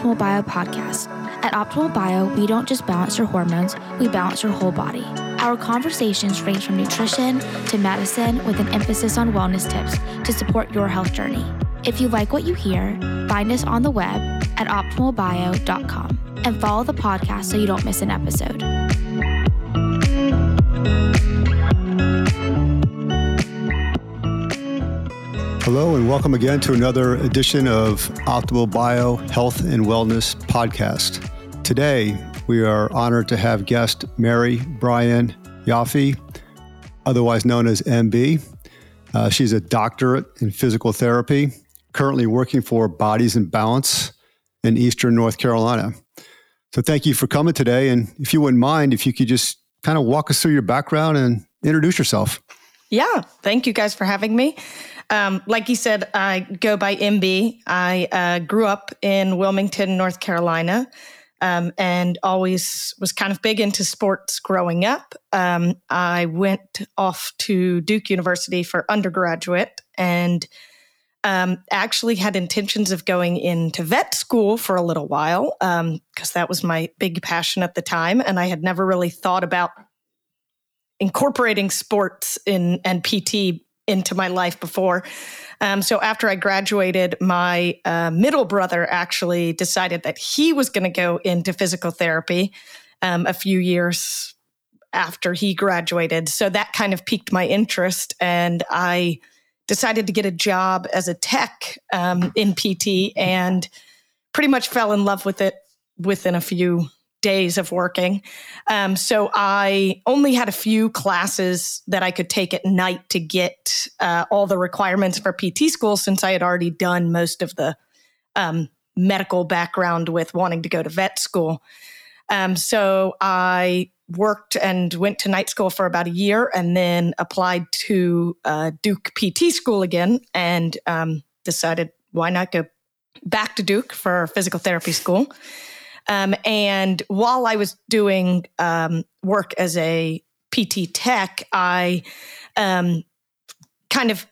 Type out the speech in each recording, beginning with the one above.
Optimal Bio podcast. At Optimal Bio, we don't just balance your hormones, we balance your whole body. Our conversations range from nutrition to medicine with an emphasis on wellness tips to support your health journey. If you like what you hear, find us on the web at optimalbio.com and follow the podcast so you don't miss an episode. Hello, and welcome again to another edition of Optimal Bio Health and Wellness Podcast. Today, we are honored to have guest Mary Brian Yaffe, otherwise known as MB. Uh, she's a doctorate in physical therapy, currently working for Bodies in Balance in Eastern North Carolina. So, thank you for coming today. And if you wouldn't mind, if you could just kind of walk us through your background and introduce yourself. Yeah, thank you guys for having me. Um, like you said, I go by MB. I uh, grew up in Wilmington, North Carolina, um, and always was kind of big into sports growing up. Um, I went off to Duke University for undergraduate and um, actually had intentions of going into vet school for a little while because um, that was my big passion at the time. And I had never really thought about incorporating sports in and PT into my life before. Um, so after I graduated, my uh, middle brother actually decided that he was going to go into physical therapy um, a few years after he graduated. So that kind of piqued my interest, and I decided to get a job as a tech um, in PT, and pretty much fell in love with it within a few days of working. Um, so I only had a few classes that I could take at night to get uh, all the requirements for PT school since I had already done most of the um, medical background with wanting to go to vet school. Um, so I worked and went to night school for about a year and then applied to uh, Duke PT school again and um, decided why not go back to Duke for physical therapy school. Um, and while I was doing um, work as a PT tech, I um, kind of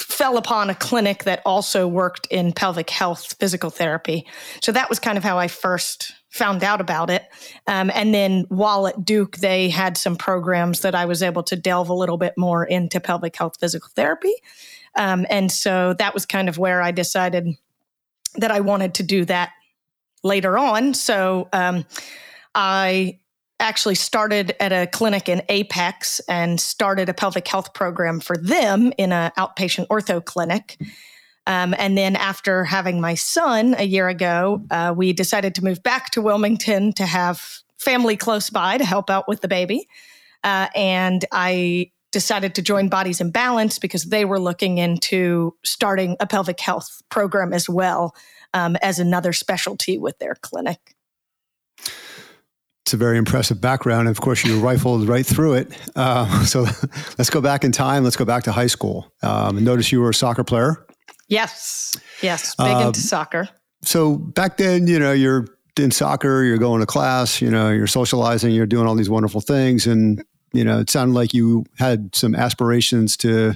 fell upon a clinic that also worked in pelvic health physical therapy. So that was kind of how I first found out about it. Um, and then while at Duke, they had some programs that I was able to delve a little bit more into pelvic health physical therapy. Um, and so that was kind of where I decided that I wanted to do that later on. So um, I actually started at a clinic in Apex and started a pelvic health program for them in an outpatient ortho clinic. Um, and then after having my son a year ago, uh, we decided to move back to Wilmington to have family close by to help out with the baby. Uh, and I decided to join Bodies in Balance because they were looking into starting a pelvic health program as well um, as another specialty with their clinic. It's a very impressive background. And of course, you rifled right through it. Uh, so let's go back in time. Let's go back to high school. Um, notice you were a soccer player. Yes. Yes. Big um, into soccer. So back then, you know, you're in soccer, you're going to class, you know, you're socializing, you're doing all these wonderful things. And, you know, it sounded like you had some aspirations to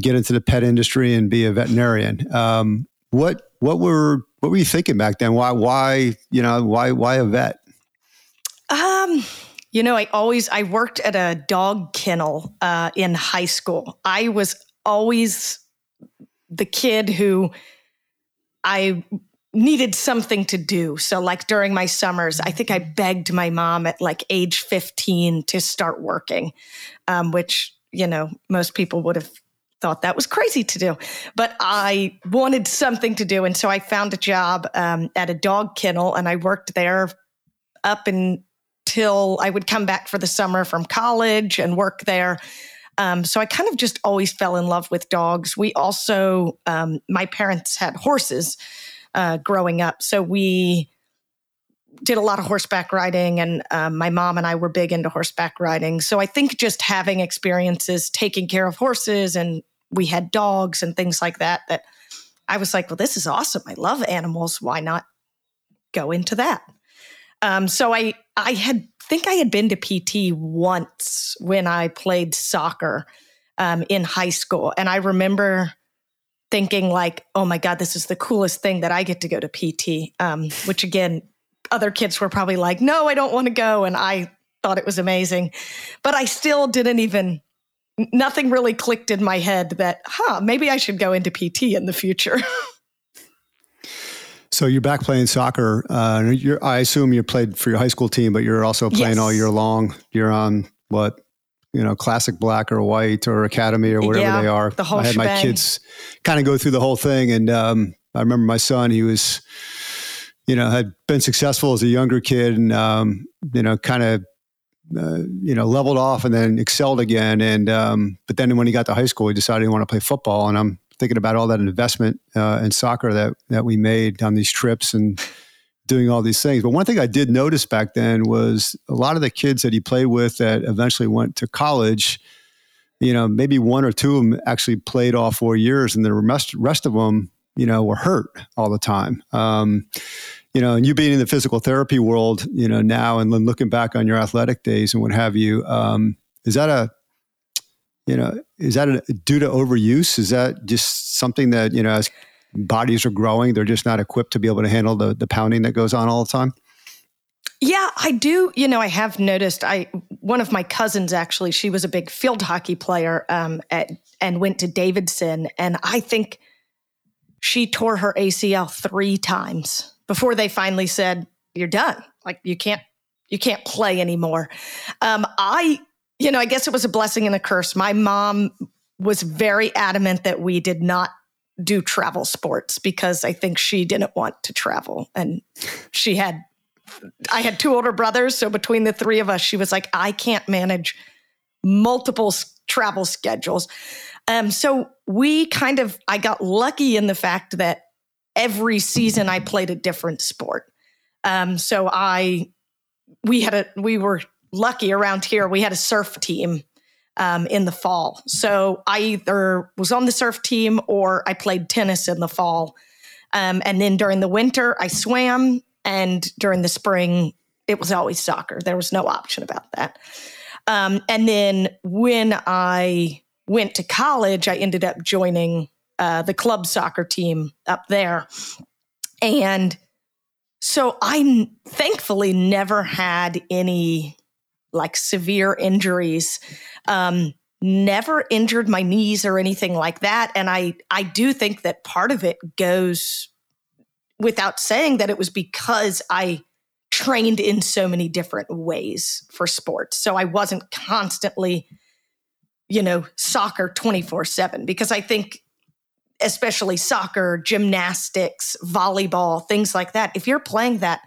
get into the pet industry and be a veterinarian. Um, what what were what were you thinking back then? Why why you know why why a vet? Um, you know, I always I worked at a dog kennel uh, in high school. I was always the kid who I needed something to do. So like during my summers, I think I begged my mom at like age 15 to start working, um, which, you know, most people would have thought that was crazy to do, but I wanted something to do. And so I found a job um, at a dog kennel and I worked there up until I would come back for the summer from college and work there. Um, so I kind of just always fell in love with dogs. We also, um, my parents had horses uh, growing up. So we did a lot of horseback riding, and um, my mom and I were big into horseback riding. So I think just having experiences taking care of horses and we had dogs and things like that that I was like, well, this is awesome. I love animals. Why not go into that? Um, so I I had think I had been to PT once when I played soccer um, in high school, and I remember thinking like, oh my God, this is the coolest thing that I get to go to PT. Um, which again, other kids were probably like, no, I don't want to go. And I thought it was amazing. But I still didn't even, nothing really clicked in my head that, huh, maybe I should go into PT in the future. so you're back playing soccer. Uh, I assume you played for your high school team, but you're also playing yes. all year long. You're on what you know, classic black or white or academy or whatever yeah, they are. The whole I had shebang. my kids kind of go through the whole thing. And um, I remember my son, he was, you know, had been successful as a younger kid and, um, you know, kind of, uh, you know, leveled off and then excelled again. And, um, but then when he got to high school, he decided he wanted to play football. And I'm thinking about all that investment uh, in soccer that, that we made on these trips and, doing all these things. But one thing I did notice back then was a lot of the kids that he played with that eventually went to college, you know, maybe one or two of them actually played all four years and the rest, rest of them, you know, were hurt all the time. Um, you know, and you being in the physical therapy world, you know, now and then looking back on your athletic days and what have you, um, is that a, you know, is that a, due to overuse? Is that just something that, you know, as bodies are growing. They're just not equipped to be able to handle the, the pounding that goes on all the time? Yeah, I do. You know, I have noticed. I one of my cousins actually, she was a big field hockey player um, at and went to Davidson, and I think she tore her ACL three times before they finally said you're done. Like you can't you can't play anymore. Um, I, you know, I guess it was a blessing and a curse. My mom was very adamant that we did not do travel sports because I think she didn't want to travel. And she had, I had two older brothers. So between the three of us, she was like, I can't manage multiple travel schedules. Um, so we kind of, I got lucky in the fact that every season I played a different sport. Um, so I, we had a, we were lucky around here. We had a surf team um, in the fall. So I either was on the surf team or I played tennis in the fall. Um, and then during the winter, I swam. And during the spring, it was always soccer. There was no option about that. Um, and then when I went to college, I ended up joining uh, the club soccer team up there. And so I n- thankfully never had any like severe injuries. Um, never injured my knees or anything like that. And I, I do think that part of it goes without saying that it was because I trained in so many different ways for sports. So I wasn't constantly, you know, soccer 24 7 because I think especially soccer, gymnastics, volleyball, things like that. If you're playing that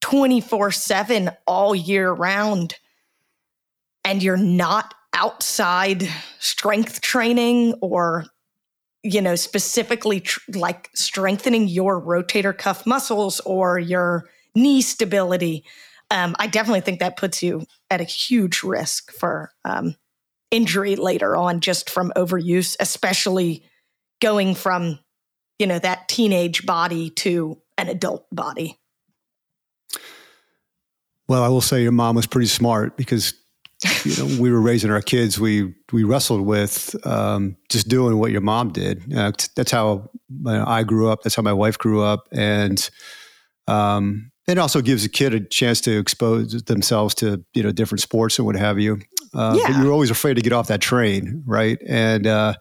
24 7 all year round and you're not outside strength training or you know specifically tr- like strengthening your rotator cuff muscles or your knee stability um, i definitely think that puts you at a huge risk for um, injury later on just from overuse especially going from you know that teenage body to an adult body well, I will say your mom was pretty smart because you know we were raising our kids. We we wrestled with um, just doing what your mom did. Uh, that's how I grew up. That's how my wife grew up, and um, it also gives a kid a chance to expose themselves to you know different sports and what have you. Uh, yeah. But you're always afraid to get off that train, right? And uh,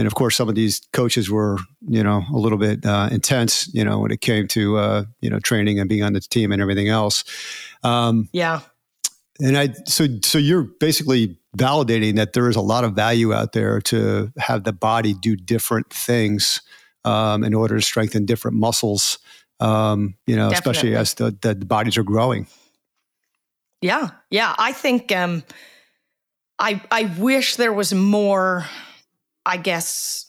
and of course, some of these coaches were, you know, a little bit uh, intense, you know, when it came to, uh, you know, training and being on the team and everything else. Um, yeah. And I, so, so you're basically validating that there is a lot of value out there to have the body do different things um, in order to strengthen different muscles. Um, you know, Definitely. especially as the, the, the bodies are growing. Yeah, yeah. I think um, I I wish there was more I guess,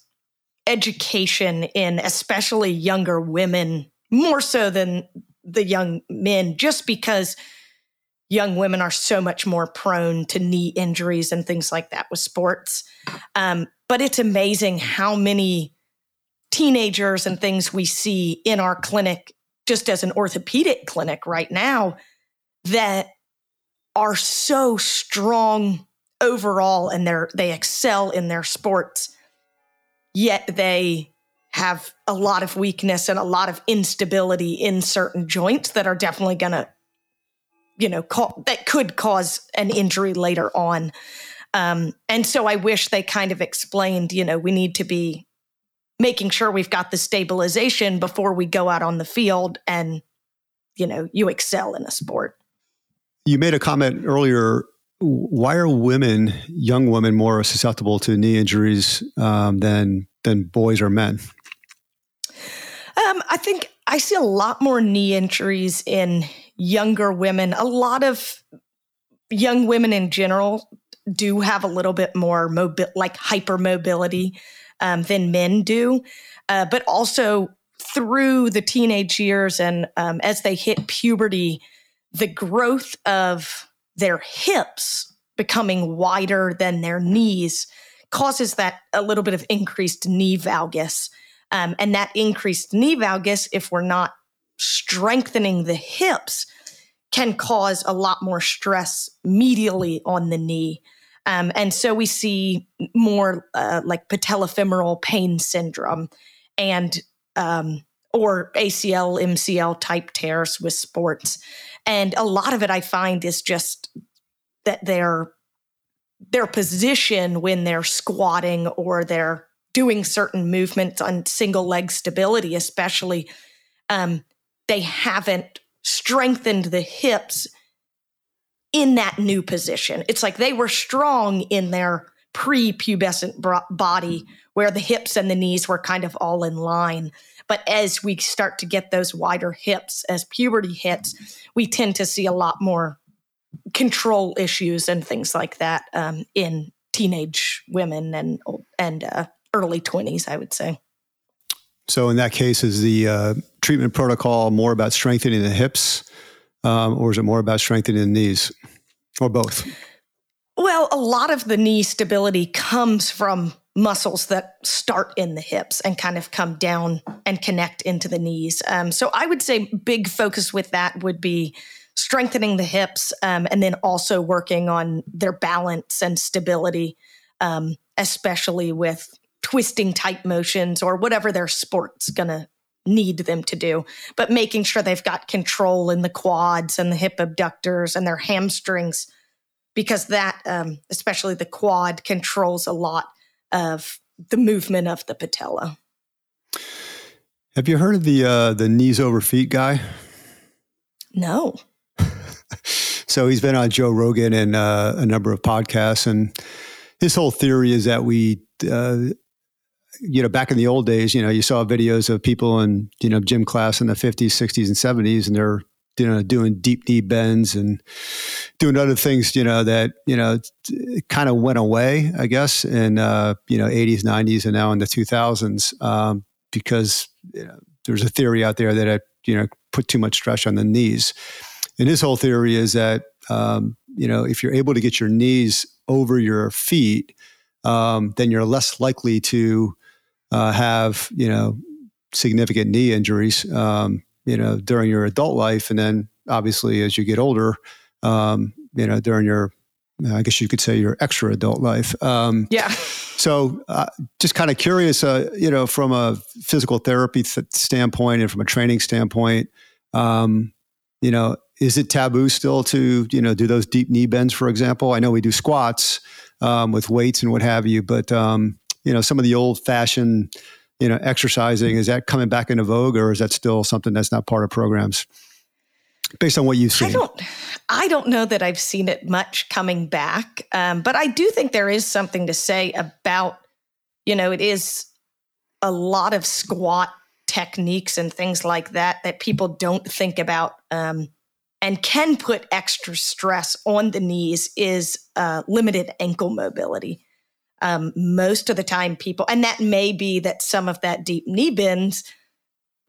education in especially younger women more so than the young men, just because young women are so much more prone to knee injuries and things like that with sports. Um, but it's amazing how many teenagers and things we see in our clinic, just as an orthopedic clinic right now, that are so strong overall and they're they excel in their sports yet they have a lot of weakness and a lot of instability in certain joints that are definitely going to, you know, ca- that could cause an injury later on. Um, and so I wish they kind of explained, you know, we need to be making sure we've got the stabilization before we go out on the field and, you know, you excel in a sport. You made a comment earlier. Why are women, young women, more susceptible to knee injuries um, than than boys or men? Um, I think I see a lot more knee injuries in younger women. A lot of young women in general do have a little bit more mobi- like hypermobility um, than men do, uh, but also through the teenage years and um, as they hit puberty, the growth of their hips becoming wider than their knees causes that a little bit of increased knee valgus. Um, and that increased knee valgus, if we're not strengthening the hips, can cause a lot more stress medially on the knee. Um, and so we see more uh, like patellofemoral pain syndrome and um, or ACL, MCL type tears with sports. And a lot of it I find is just that their their position when they're squatting or they're doing certain movements on single leg stability, especially, um, they haven't strengthened the hips in that new position. It's like they were strong in their pre-pubescent body where the hips and the knees were kind of all in line. But as we start to get those wider hips, as puberty hits, we tend to see a lot more control issues and things like that um, in teenage women and and uh, early 20s, I would say. So, in that case, is the uh, treatment protocol more about strengthening the hips, um, or is it more about strengthening the knees, or both? Well, a lot of the knee stability comes from muscles that start in the hips and kind of come down and connect into the knees. Um, so, I would say big focus with that would be strengthening the hips um, and then also working on their balance and stability, um, especially with twisting type motions or whatever their sport's gonna need them to do, but making sure they've got control in the quads and the hip abductors and their hamstrings, because that, um, especially the quad, controls a lot of the movement of the patella. Have you heard of the uh, the knees over feet guy? No. so he's been on Joe Rogan and uh, a number of podcasts, and his whole theory is that we uh, you know, back in the old days, you know, you saw videos of people in, you know, gym class in the 50s, 60s, and 70s, and they're, you know, doing deep knee bends and doing other things, you know, that, you know, kind of went away, I guess, in, uh, you know, 80s, 90s, and now in the 2000s, um, because you know, there's a theory out there that it, you know, put too much stress on the knees. And his whole theory is that, um, you know, if you're able to get your knees over your feet, um, then you're less likely to uh, have you know significant knee injuries um, you know during your adult life, and then obviously as you get older, um, you know during your I guess you could say your extra adult life. Um, yeah. So, uh, just kind of curious, uh, you know, from a physical therapy th- standpoint and from a training standpoint, um, you know, is it taboo still to, you know, do those deep knee bends, for example? I know we do squats um, with weights and what have you, but um, you know, some of the old fashioned, you know, exercising, is that coming back into vogue or is that still something that's not part of programs? Based on what you've seen, I don't, I don't know that I've seen it much coming back, um, but I do think there is something to say about, you know, it is a lot of squat techniques and things like that that people don't think about um, and can put extra stress on the knees is uh, limited ankle mobility um, most of the time people, and that may be that some of that deep knee bends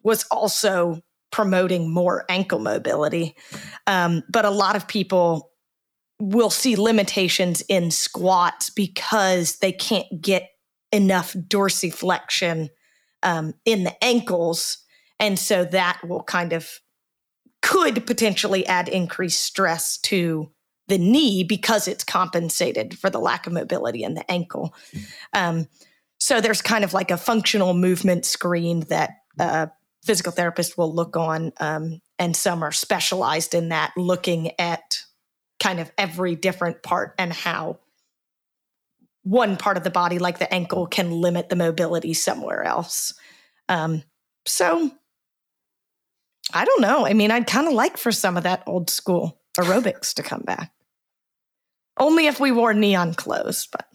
was also promoting more ankle mobility. Um, but a lot of people will see limitations in squats because they can't get enough dorsiflexion um, in the ankles. And so that will kind of could potentially add increased stress to the knee because it's compensated for the lack of mobility in the ankle. Um, So there's kind of like a functional movement screen that a physical therapist will look on, um, and some are specialized in that, looking at kind of every different part and how one part of the body, like the ankle, can limit the mobility somewhere else. Um, so I don't know. I mean, I'd kind of like for some of that old school aerobics to come back. Only if we wore neon clothes, but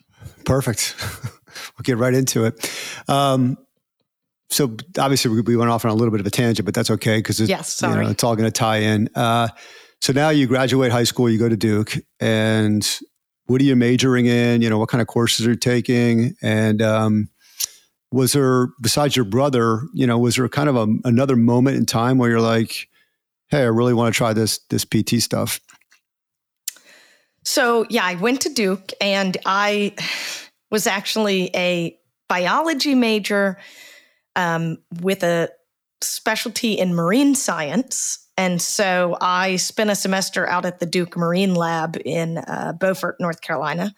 perfect. we'll get right into it. Um, so obviously we went off on a little bit of a tangent, but that's okay because it's, yes, you know, it's all going to tie in. Uh, so now you graduate high school, you go to Duke, and what are you majoring in? You know, what kind of courses are you taking? And um, was there, besides your brother, you know, was there kind of a, another moment in time where you're like, hey, I really want to try this this PT stuff? So yeah, I went to Duke, and I was actually a biology major um, with a specialty in marine science. And so I spent a semester out at the Duke Marine Lab in uh, Beaufort, North Carolina,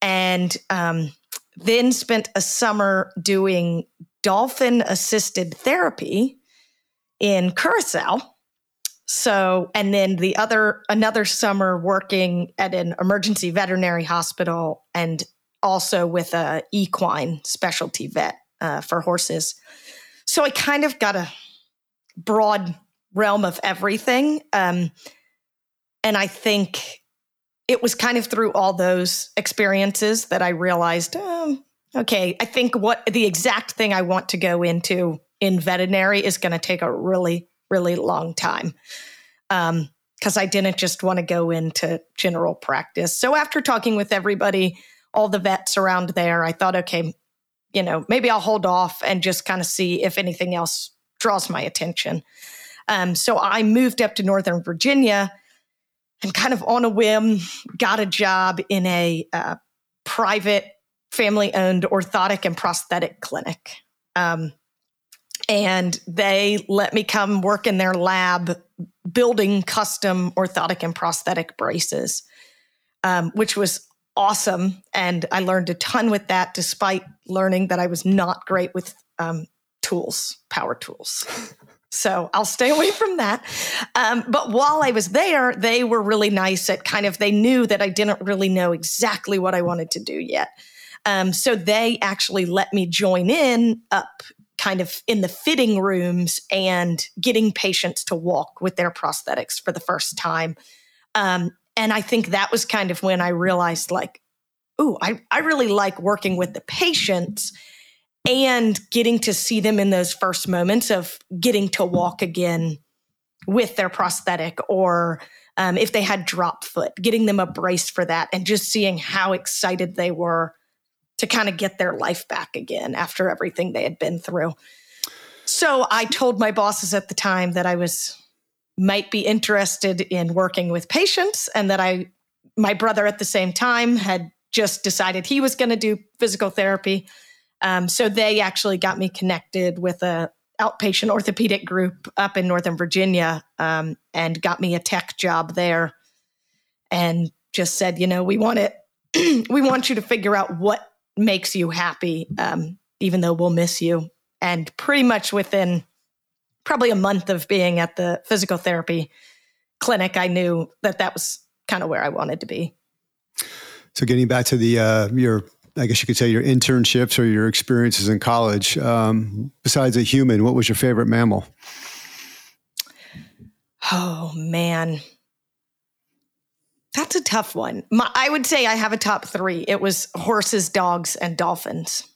and um, then spent a summer doing dolphin assisted therapy in Curacao. So, and then the other, another summer working at an emergency veterinary hospital and also with a equine specialty vet uh, for horses. So I kind of got a broad realm of everything. Um, and I think it was kind of through all those experiences that I realized, um, okay, I think what the exact thing I want to go into in veterinary is going to take a really, really long time. because um, I didn't just want to go into general practice. So after talking with everybody, all the vets around there, I thought, okay, you know, maybe I'll hold off and just kind of see if anything else draws my attention. Um, so I moved up to Northern Virginia and kind of on a whim got a job in a uh, private family owned orthotic and prosthetic clinic. Um, and they let me come work in their lab building custom orthotic and prosthetic braces, um, which was awesome. And I learned a ton with that, despite learning that I was not great with um, tools, power tools. So I'll stay away from that. Um, but while I was there, they were really nice at kind of, they knew that I didn't really know exactly what I wanted to do yet. Um, so they actually let me join in up kind of in the fitting rooms and getting patients to walk with their prosthetics for the first time. Um, and I think that was kind of when I realized, like, oh, I, I really like working with the patients and getting to see them in those first moments of getting to walk again with their prosthetic or um, if they had drop foot, getting them a brace for that and just seeing how excited they were to kind of get their life back again after everything they had been through. So I told my bosses at the time that I was might be interested in working with patients and that I my brother at the same time had just decided he was going to do physical therapy. Um, so they actually got me connected with a outpatient orthopedic group up in Northern Virginia um, and got me a tech job there and just said, you know, we want it. we want you to figure out what makes you happy, um, even though we'll miss you. And pretty much within probably a month of being at the physical therapy clinic, I knew that that was kind of where I wanted to be. So, getting back to the uh, your, I guess you could say your internships or your experiences in college. Um, besides a human, what was your favorite mammal? Oh man, that's a tough one. My, I would say I have a top three. It was horses, dogs, and dolphins.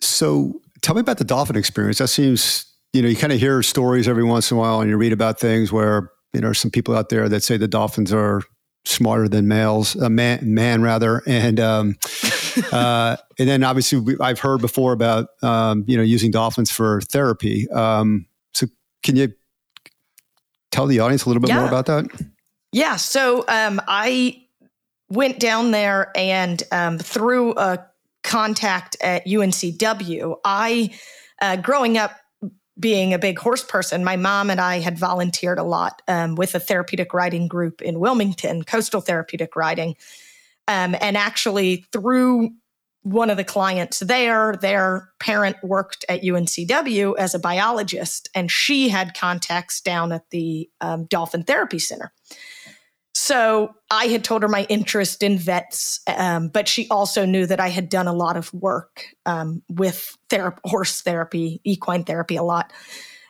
So, tell me about the dolphin experience. That seems, you know, you kind of hear stories every once in a while, and you read about things where you know some people out there that say the dolphins are smarter than males, a uh, man, man rather, and um, uh, and then obviously we, I've heard before about um, you know using dolphins for therapy. Um, so can you tell the audience a little bit yeah. more about that? Yeah. So um, I went down there and um, through a contact at UNCW, I uh, growing up being a big horse person, my mom and I had volunteered a lot um, with a therapeutic riding group in Wilmington, coastal therapeutic riding. Um, and actually, through one of the clients there, their parent worked at UNCW as a biologist, and she had contacts down at the um, Dolphin Therapy Center. So I had told her my interest in vets, um, but she also knew that I had done a lot of work um, with horse therapy, equine therapy, a lot.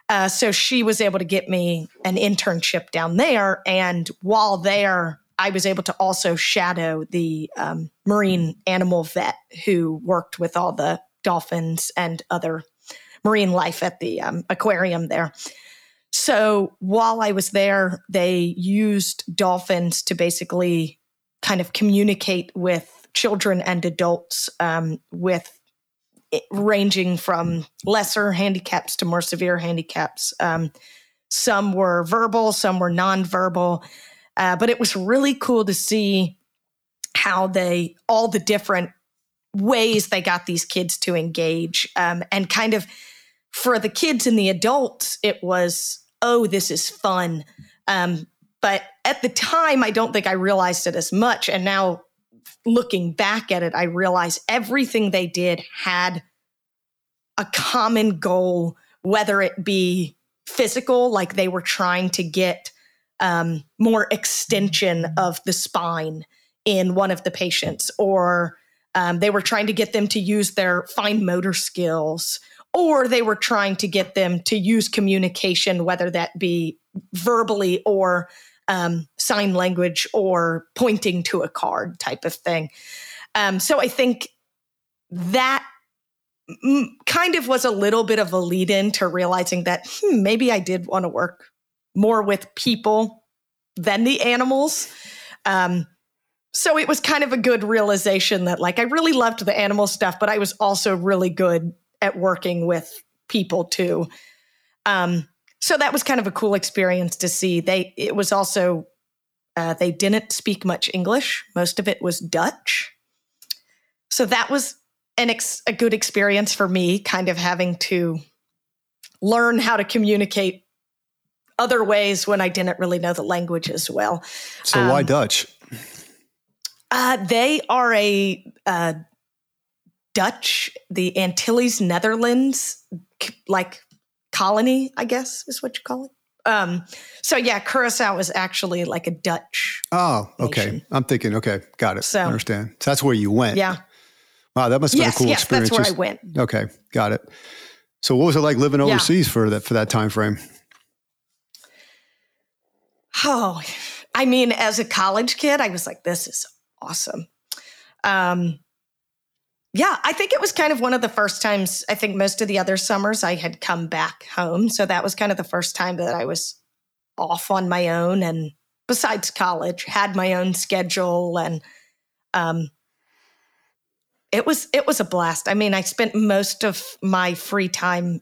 Uh, so she was able to get me an internship down there. And while there, I was able to also shadow the um, marine animal vet who worked with all the dolphins and other marine life at the um, aquarium there. So while I was there, they used dolphins to basically kind of communicate with children and adults um, with ranging from lesser handicaps to more severe handicaps. Um, some were verbal, some were nonverbal. Uh, but it was really cool to see how they, all the different ways they got these kids to engage. Um, and kind of for the kids and the adults, it was, oh, this is fun. Um, but at the time, I don't think I realized it as much. And now looking back at it, I realize everything they did had a common goal, whether it be physical, like they were trying to get um, more extension of the spine in one of the patients, or um, they were trying to get them to use their fine motor skills, or they were trying to get them to use communication, whether that be verbally or um, sign language or pointing to a card type of thing. Um, so I think that kind of was a little bit of a lead in to realizing that hmm, maybe I did want to work more with people than the animals. Um, so it was kind of a good realization that like I really loved the animal stuff, but I was also really good at working with people too. Um, so that was kind of a cool experience to see. They it was also uh, they didn't speak much English. Most of it was Dutch. So that was an ex- a good experience for me, kind of having to learn how to communicate other ways when I didn't really know the language as well. So um, why Dutch? Uh, they are a uh, Dutch, the Antilles, Netherlands, like colony, I guess is what you call it. Um, so yeah, Curacao is actually like a Dutch. Oh, okay. Nation. I'm thinking, okay, got it. So, I understand. So that's where you went. Yeah. Wow, that must have yes, been a cool yes, experience. That's where Just, I went. Okay, got it. So what was it like living overseas yeah. for that for that time frame? Oh, I mean, as a college kid, I was like, this is awesome. Um, yeah, I think it was kind of one of the first times, I think most of the other summers I had come back home. So that was kind of the first time that I was off on my own and besides college, had my own schedule and um, it was it was a blast. I mean, I spent most of my free time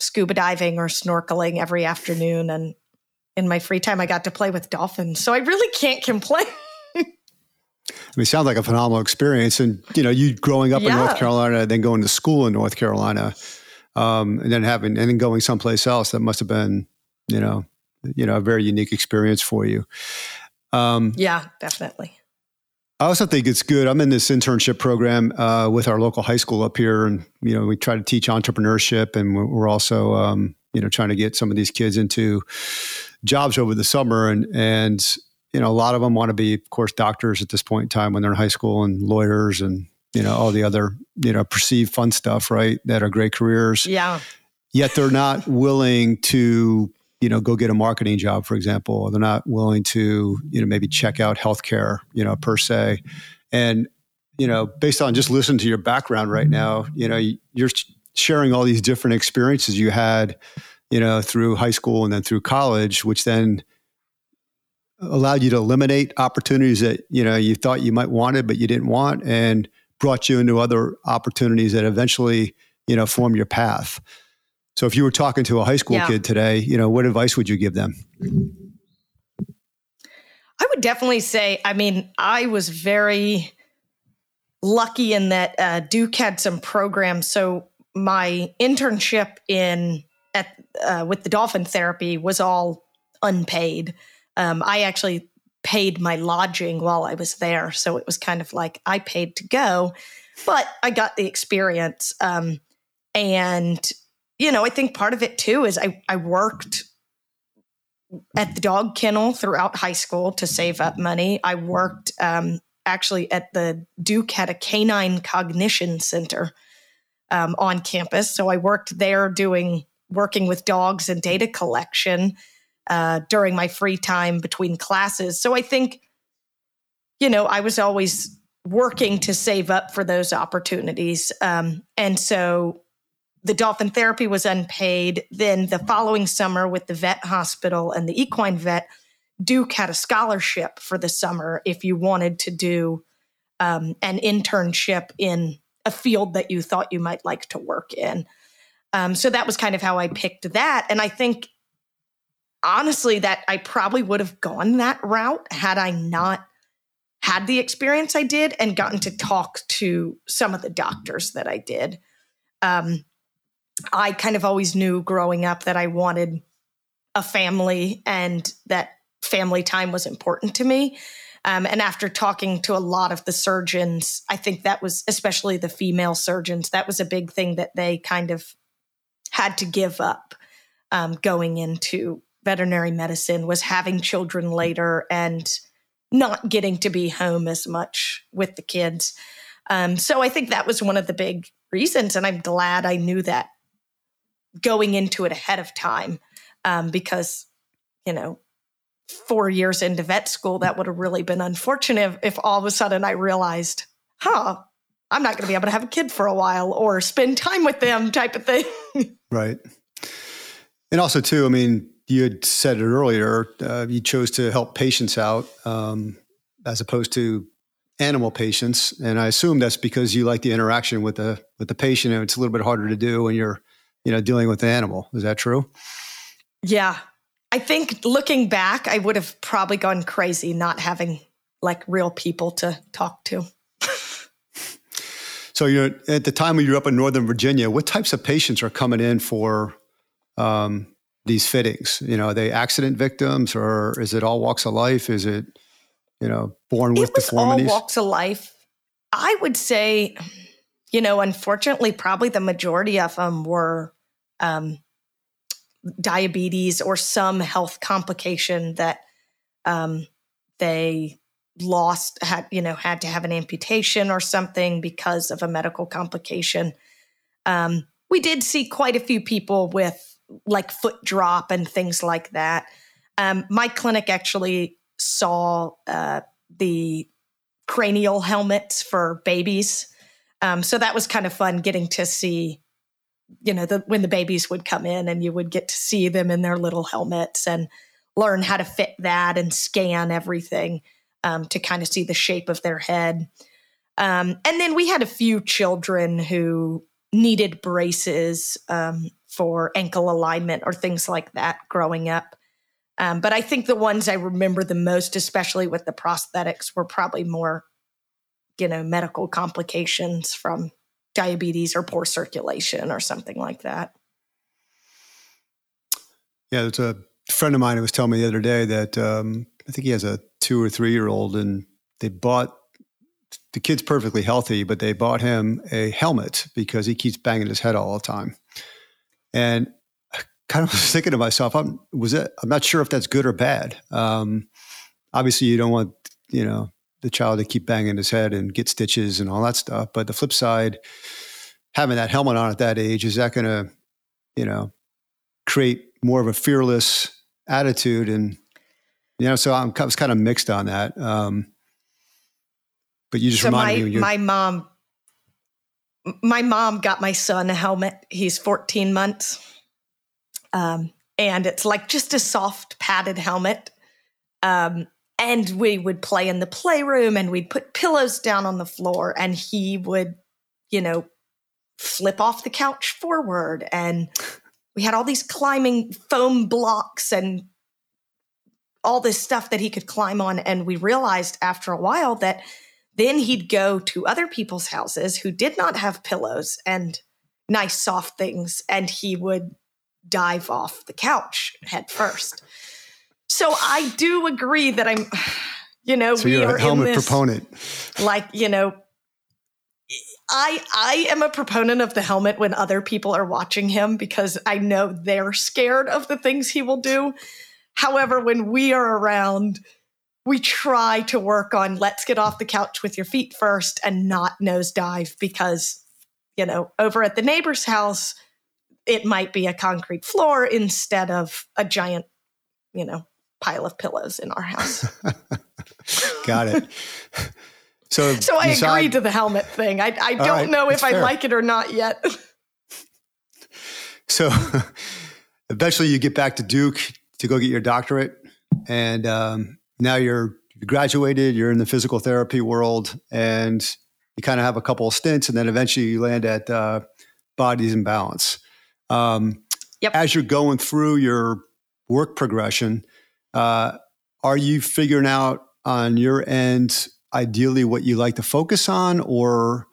scuba diving or snorkeling every afternoon and in my free time, I got to play with dolphins. So I really can't complain. I mean, it sounds like a phenomenal experience. And, you know, you growing up yeah. in North Carolina, then going to school in North Carolina, um, and then having, and then going someplace else, that must have been, you know, you know, a very unique experience for you. Um, yeah, definitely. I also think it's good. I'm in this internship program uh, with our local high school up here, and you know we try to teach entrepreneurship, and we're also um, you know trying to get some of these kids into jobs over the summer and and you know a lot of them want to be of course doctors at this point in time when they're in high school and lawyers and you know all the other you know perceived fun stuff right that are great careers. Yeah. Yet they're not willing to you know go get a marketing job for example. They're not willing to you know maybe check out healthcare you know per se. And you know based on just listening to your background right now you know you're sharing all these different experiences you had, you know, through high school and then through college, which then allowed you to eliminate opportunities that, you know, you thought you might wanted, but you didn't want and brought you into other opportunities that eventually, you know, form your path. So if you were talking to a high school yeah. kid today, you know, what advice would you give them? I would definitely say, I mean, I was very lucky in that uh, Duke had some programs. So my internship in at uh, with the dolphin therapy was all unpaid. Um, I actually paid my lodging while I was there, so it was kind of like I paid to go, but I got the experience. Um, and, you know, I think part of it too is I, I worked at the dog kennel throughout high school to save up money. I worked um, actually at the Duke had a canine cognition center um, on campus. So I worked there doing working with dogs and data collection uh, during my free time between classes. So I think, you know, I was always working to save up for those opportunities. Um, and so the dolphin therapy was unpaid. Then the following summer, with the vet hospital and the equine vet, Duke had a scholarship for the summer if you wanted to do um, an internship in a field that you thought you might like to work in. Um, so that was kind of how I picked that. And I think, honestly, that I probably would have gone that route had I not had the experience I did and gotten to talk to some of the doctors that I did. Um, I kind of always knew growing up that I wanted a family and that family time was important to me. Um, and after talking to a lot of the surgeons, I think that was, especially the female surgeons, that was a big thing that they kind of had to give up um, going into veterinary medicine was having children later and not getting to be home as much with the kids. Um, so I think that was one of the big reasons. And I'm glad I knew that going into it ahead of time um, because, you know, four years into vet school, that would have really been unfortunate if all of a sudden I realized, huh, I'm not going to be able to have a kid for a while or spend time with them type of thing. right. And also, too, I mean, you had said it earlier, uh, you chose to help patients out um, as opposed to animal patients. And I assume that's because you like the interaction with the with the patient and it's a little bit harder to do when you're you know, dealing with the animal. Is that true? Yeah. I think looking back, I would have probably gone crazy not having like real people to talk to. so, you're at the time when you were up in Northern Virginia, what types of patients are coming in for um, these fittings? You know, are they accident victims or is it all walks of life? Is it, you know, born with it was deformities? All walks of life. I would say, you know, unfortunately, probably the majority of them were um, diabetes or some health complication that um, they lost had you know had to have an amputation or something because of a medical complication um, we did see quite a few people with like foot drop and things like that um, my clinic actually saw uh, the cranial helmets for babies um, so that was kind of fun getting to see you know, the, when the babies would come in and you would get to see them in their little helmets and learn how to fit that and scan everything um, to kind of see the shape of their head. Um, and then we had a few children who needed braces um, for ankle alignment or things like that growing up. Um, but I think the ones I remember the most, especially with the prosthetics, were probably more, you know, medical complications from diabetes or poor circulation or something like that. Yeah, there's a friend of mine who was telling me the other day that um, I think he has a two or three year old, and they bought the kid's perfectly healthy, but they bought him a helmet because he keeps banging his head all the time. And I kind of was thinking to myself, I'm was it? I'm not sure if that's good or bad. Um, obviously, you don't want you know the child to keep banging his head and get stitches and all that stuff. But the flip side, having that helmet on at that age, is that going to, you know, create more of a fearless attitude? And, you know, so I'm, I was kind of mixed on that. Um, but you just so reminded my, me. My mom, my mom got my son a helmet. He's 14 months. Um, and it's like just a soft padded helmet. Um, and we would play in the playroom and we'd put pillows down on the floor and he would you know flip off the couch forward and we had all these climbing foam blocks and all this stuff that he could climb on and we realized after a while that then he'd go to other people's houses who did not have pillows and nice soft things and he would dive off the couch head first so I do agree that I'm, you know, so we you're a helmet proponent. Like, you know, I I am a proponent of the helmet when other people are watching him because I know they're scared of the things he will do. However, when we are around, we try to work on let's get off the couch with your feet first and not nosedive because you know, over at the neighbor's house, it might be a concrete floor instead of a giant, you know, pile of pillows in our house. Got it. So, so I decide, agreed to the helmet thing. I, I don't right, know if I like it or not yet. so eventually you get back to Duke to go get your doctorate. And um, now you're graduated, you're in the physical therapy world, and you kind of have a couple of stints, and then eventually you land at uh, Bodies in Balance. Um, yep. As you're going through your work progression, uh, are you figuring out on your end ideally what you like to focus on, or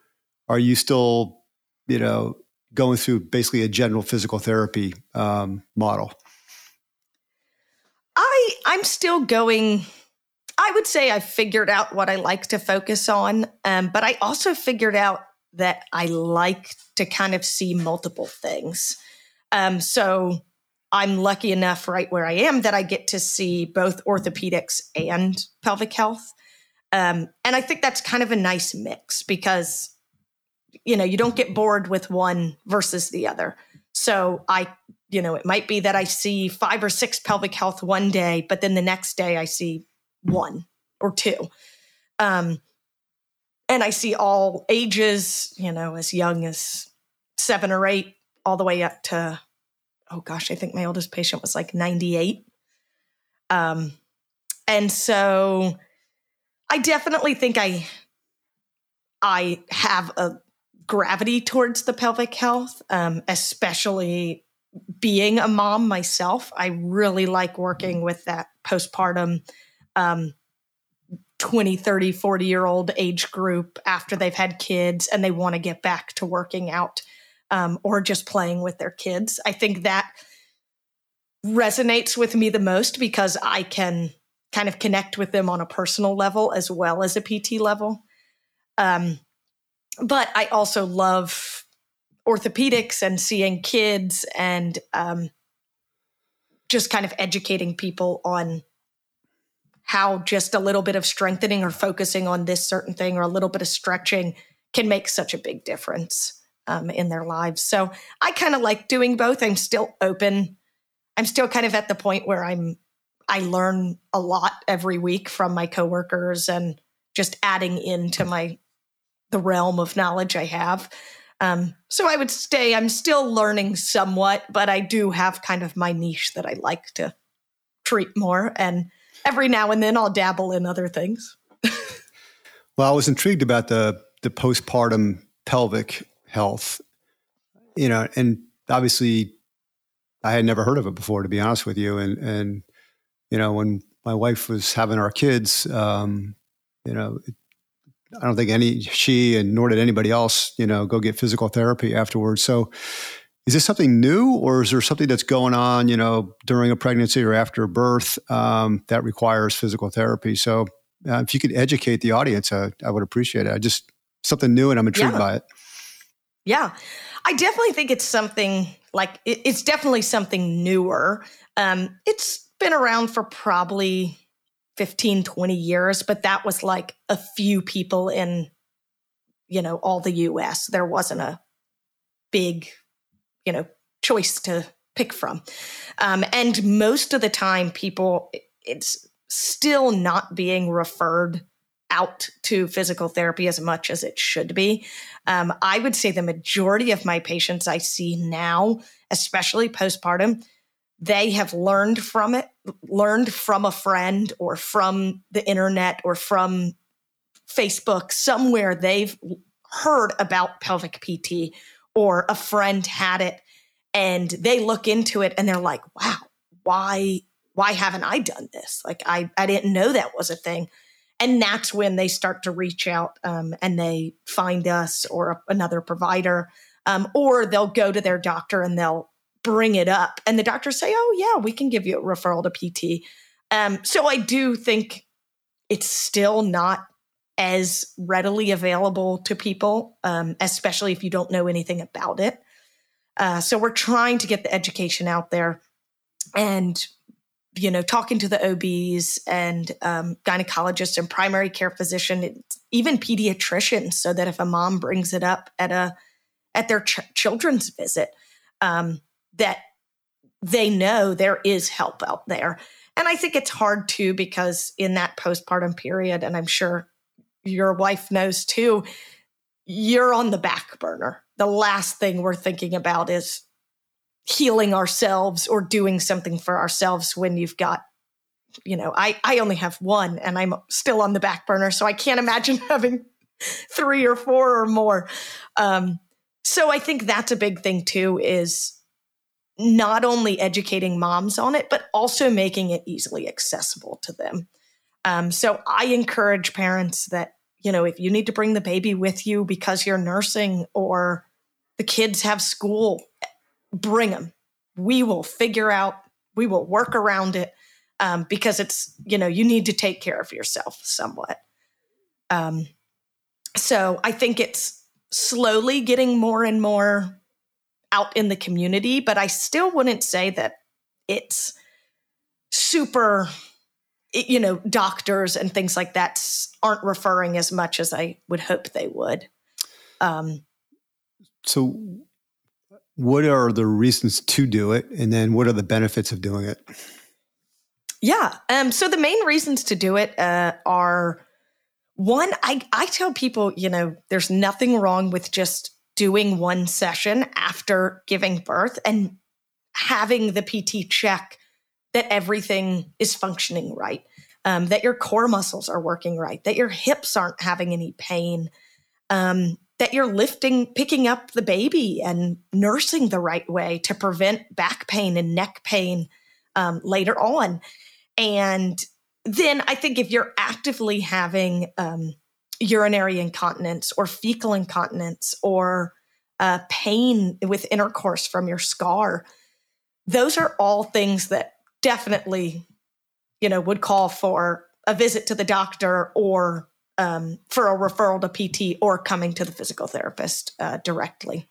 are you still, you know, going through basically a general physical therapy um, model? I I'm still going. I would say I figured out what I like to focus on, um, but I also figured out that I like to kind of see multiple things. Um, so I'm lucky enough right where I am that I get to see both orthopedics and pelvic health. Um, and I think that's kind of a nice mix because, you know, you don't get bored with one versus the other. So I, you know, it might be that I see five or six pelvic health one day, but then the next day I see one or two. Um, and I see all ages, you know, as young as seven or eight, all the way up to, oh gosh, I think my oldest patient was like 98. Um, and so I definitely think I I have a gravity towards the pelvic health, um, especially being a mom myself. I really like working with that postpartum um, 20, 30, 40 year old age group after they've had kids and they want to get back to working out um, or just playing with their kids. I think that resonates with me the most because I can kind of connect with them on a personal level as well as a PT level. Um, but I also love orthopedics and seeing kids and um, just kind of educating people on how just a little bit of strengthening or focusing on this certain thing or a little bit of stretching can make such a big difference um, in their lives. So I kind of like doing both. I'm still open. I'm still kind of at the point where I'm I learn a lot every week from my coworkers and just adding into my the realm of knowledge I have. Um, so I would say I'm still learning somewhat, but I do have kind of my niche that I like to treat more. And every now and then I'll dabble in other things. well, I was intrigued about the the postpartum pelvic health, you know, and obviously I had never heard of it before, to be honest with you. And and you know, when my wife was having our kids, um, you know, I don't think any she and nor did anybody else, you know, go get physical therapy afterwards. So, is this something new, or is there something that's going on, you know, during a pregnancy or after birth um, that requires physical therapy? So, uh, if you could educate the audience, uh, I would appreciate it. I just something new, and I'm intrigued yeah. by it. Yeah, I definitely think it's something like it, it's definitely something newer. Um, it's been around for probably 15, 20 years, but that was like a few people in, you know, all the US. There wasn't a big, you know, choice to pick from. Um, and most of the time, people, it's still not being referred out to physical therapy as much as it should be. Um, I would say the majority of my patients I see now, especially postpartum, they have learned from it, learned from a friend or from the internet or from Facebook, somewhere they've heard about pelvic PT or a friend had it and they look into it and they're like, wow, why why haven't I done this? Like I I didn't know that was a thing. And that's when they start to reach out um, and they find us or a, another provider, um, or they'll go to their doctor and they'll bring it up and the doctors say oh yeah we can give you a referral to pt um, so i do think it's still not as readily available to people, um, especially if you don't know anything about it. Uh, so we're trying to get the education out there and you know talking to the obs and um, gynecologists and primary care physician even pediatricians so that if a mom brings it up at a at their ch- children's visit um, that they know there is help out there. And i think it's hard too because in that postpartum period and i'm sure your wife knows too you're on the back burner. The last thing we're thinking about is healing ourselves or doing something for ourselves when you've got you know i i only have one and i'm still on the back burner so i can't imagine having three or four or more. Um so i think that's a big thing too is not only educating moms on it but also making it easily accessible to them um so i encourage parents that you know if you need to bring the baby with you because you're nursing or the kids have school bring them. We will figure out, we will work around it um, because it's, you know, you need to take care of yourself somewhat. Um, so I think it's slowly getting more and more out in the community, but I still wouldn't say that it's super, you know, doctors and things like that aren't referring as much as I would hope they would. Um, so what are the reasons to do it and then what are the benefits of doing it yeah um, so the main reasons to do it uh, are one I, I tell people you know there's nothing wrong with just doing one session after giving birth and having the pt check that everything is functioning right um, that your core muscles are working right that your hips aren't having any pain um, that you're lifting, picking up the baby and nursing the right way to prevent back pain and neck pain um, later on. And then I think if you're actively having um, urinary incontinence or fecal incontinence or uh, pain with intercourse from your scar, those are all things that definitely, you know, would call for a visit to the doctor or um, for a referral to PT or coming to the physical therapist uh, directly.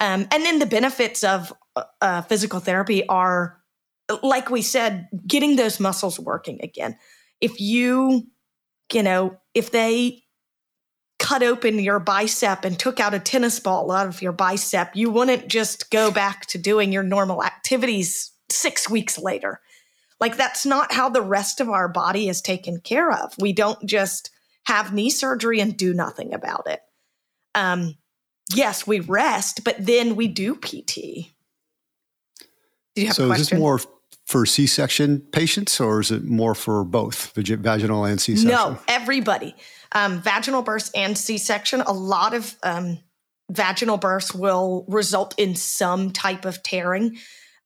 Um, and then the benefits of uh, uh, physical therapy are, like we said, getting those muscles working again. If you, you know, if they cut open your bicep and took out a tennis ball out of your bicep, you wouldn't just go back to doing your normal activities six weeks later. Like that's not how the rest of our body is taken care of. We don't just have knee surgery and do nothing about it. Um, yes, we rest, but then we do PT. Do you have so is this more for C-section patients, or is it more for both vaginal and C-section? No, everybody. Um, vaginal births and C-section. A lot of um, vaginal births will result in some type of tearing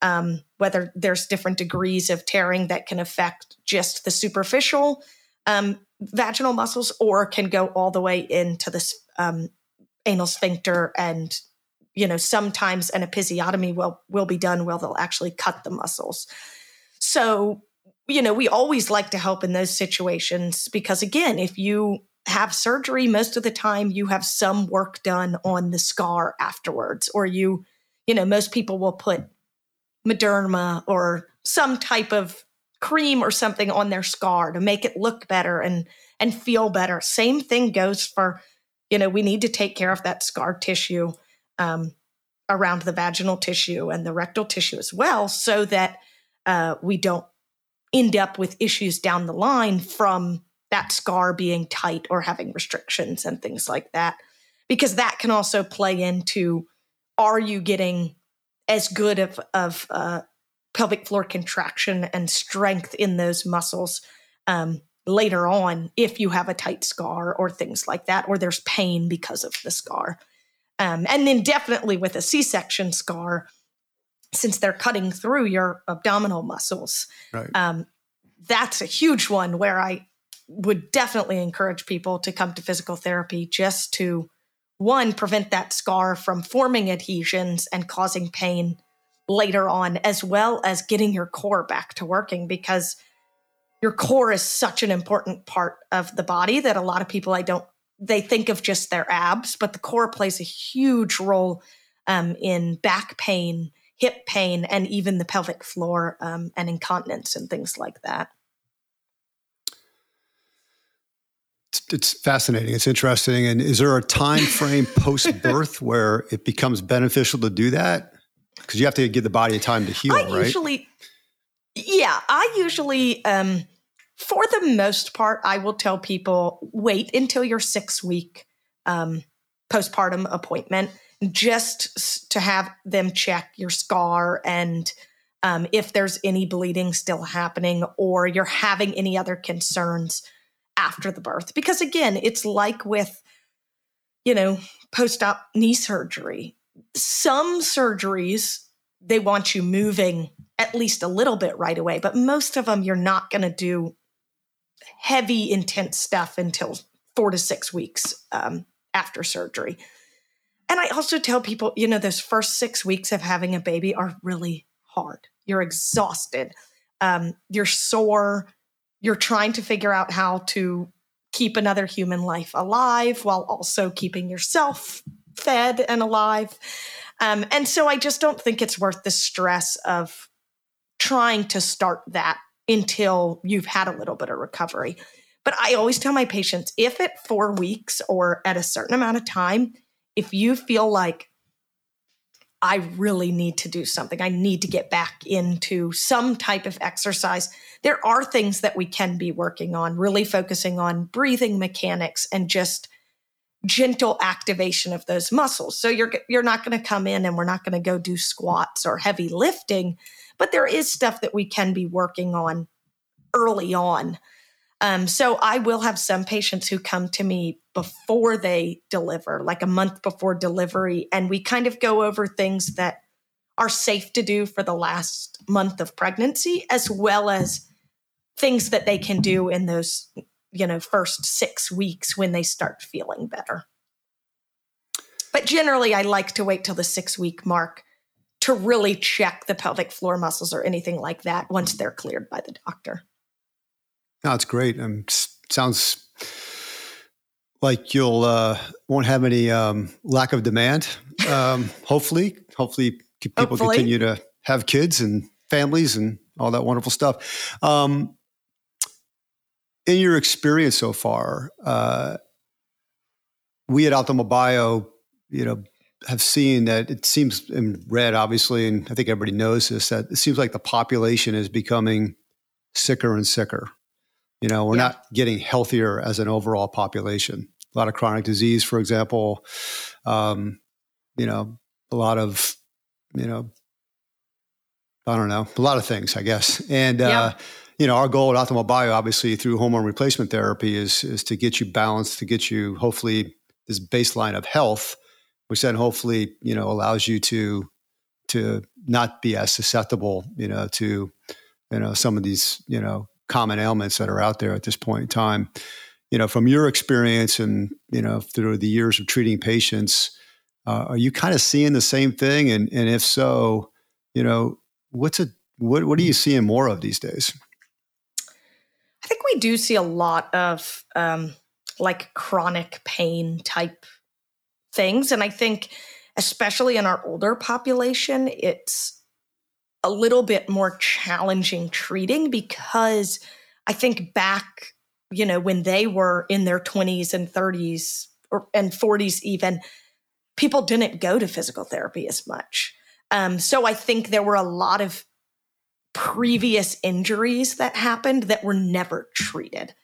um, whether there's different degrees of tearing that can affect just the superficial um, vaginal muscles or can go all the way into the um, anal sphincter and you know sometimes an episiotomy will will be done where they'll actually cut the muscles so you know we always like to help in those situations because again if you have surgery most of the time you have some work done on the scar afterwards or you you know most people will put Mederma or some type of cream or something on their scar to make it look better and and feel better. Same thing goes for, you know, we need to take care of that scar tissue um, around the vaginal tissue and the rectal tissue as well, so that uh, we don't end up with issues down the line from that scar being tight or having restrictions and things like that. Because that can also play into are you getting as good of, of uh, pelvic floor contraction and strength in those muscles um, later on if you have a tight scar or things like that, or there's pain because of the scar. Um, and then definitely with a C section scar, since they're cutting through your abdominal muscles, right. um, that's a huge one where I would definitely encourage people to come to physical therapy just to one, prevent that scar from forming adhesions and causing pain later on, as well as getting your core back to working. Because your core is such an important part of the body that a lot of people I don't they think of just their abs, but the core plays a huge role um, in back pain, hip pain, and even the pelvic floor um, and incontinence and things like that. It's fascinating. It's interesting. And is there a time frame post birth where it becomes beneficial to do that? Because you have to give the body time to heal, I right? Usually, yeah, I usually um, for the most part, I will tell people wait until your six week um, postpartum appointment just to have them check your scar and um, if there's any bleeding still happening or you're having any other concerns after the birth. Because again, it's like with, you know, post op knee surgery. Some surgeries, they want you moving at least a little bit right away, but most of them you're not going to do heavy, intense stuff until four to six weeks um, after surgery. And I also tell people, you know, those first six weeks of having a baby are really hard. You're exhausted, um, you're sore, you're trying to figure out how to keep another human life alive while also keeping yourself fed and alive. Um, and so I just don't think it's worth the stress of trying to start that until you've had a little bit of recovery. But I always tell my patients if at four weeks or at a certain amount of time, if you feel like I really need to do something, I need to get back into some type of exercise, there are things that we can be working on, really focusing on breathing mechanics and just gentle activation of those muscles. So you're you're not going to come in and we're not going to go do squats or heavy lifting, but there is stuff that we can be working on early on. Um, so I will have some patients who come to me before they deliver, like a month before delivery, and we kind of go over things that are safe to do for the last month of pregnancy, as well as things that they can do in those, you know, first six weeks when they start feeling better. But generally, I like to wait till the six week mark to really check the pelvic floor muscles or anything like that once they're cleared by the doctor. No, it's great. Um, sounds like you'll uh, won't have any um, lack of demand. Um, hopefully, hopefully people hopefully. continue to have kids and families and all that wonderful stuff. Um, in your experience so far, uh, we at Optimal Bio, you know, have seen that it seems in red, obviously, and I think everybody knows this, that it seems like the population is becoming sicker and sicker. You know, we're yeah. not getting healthier as an overall population. A lot of chronic disease, for example, um, you know, a lot of, you know, I don't know, a lot of things, I guess. And, uh, yeah. uh, you know, our goal at Optimal Bio, obviously through hormone replacement therapy, is is to get you balanced, to get you hopefully this baseline of health which then hopefully you know allows you to to not be as susceptible you know to you know some of these you know common ailments that are out there at this point in time. You know from your experience and you know through the years of treating patients uh, are you kind of seeing the same thing? And and if so you know what's it what what are you seeing more of these days? I think we do see a lot of um, like chronic pain type things. And I think, especially in our older population, it's a little bit more challenging treating because I think back, you know, when they were in their 20s and 30s or, and 40s, even, people didn't go to physical therapy as much. Um, so I think there were a lot of previous injuries that happened that were never treated.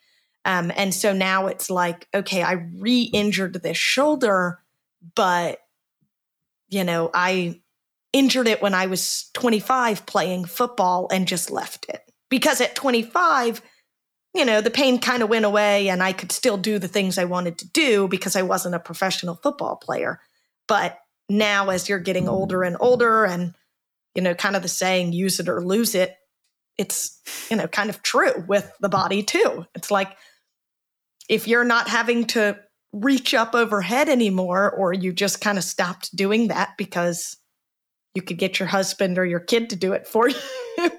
Um, and so now it's like, okay, I re injured this shoulder but you know, I injured it when I was 25 playing football and just left it. Because at 25, you know, the pain kind of went away and I could still do the things I wanted to do because I wasn't a professional football player. But now, as you're getting older and older, and, you know, kind of the saying, use it or lose it, it's, you know, kind of true with the body too. It's like if you're not having to reach up overhead anymore, or you just kind of stopped doing that because you could get your husband or your kid to do it for you.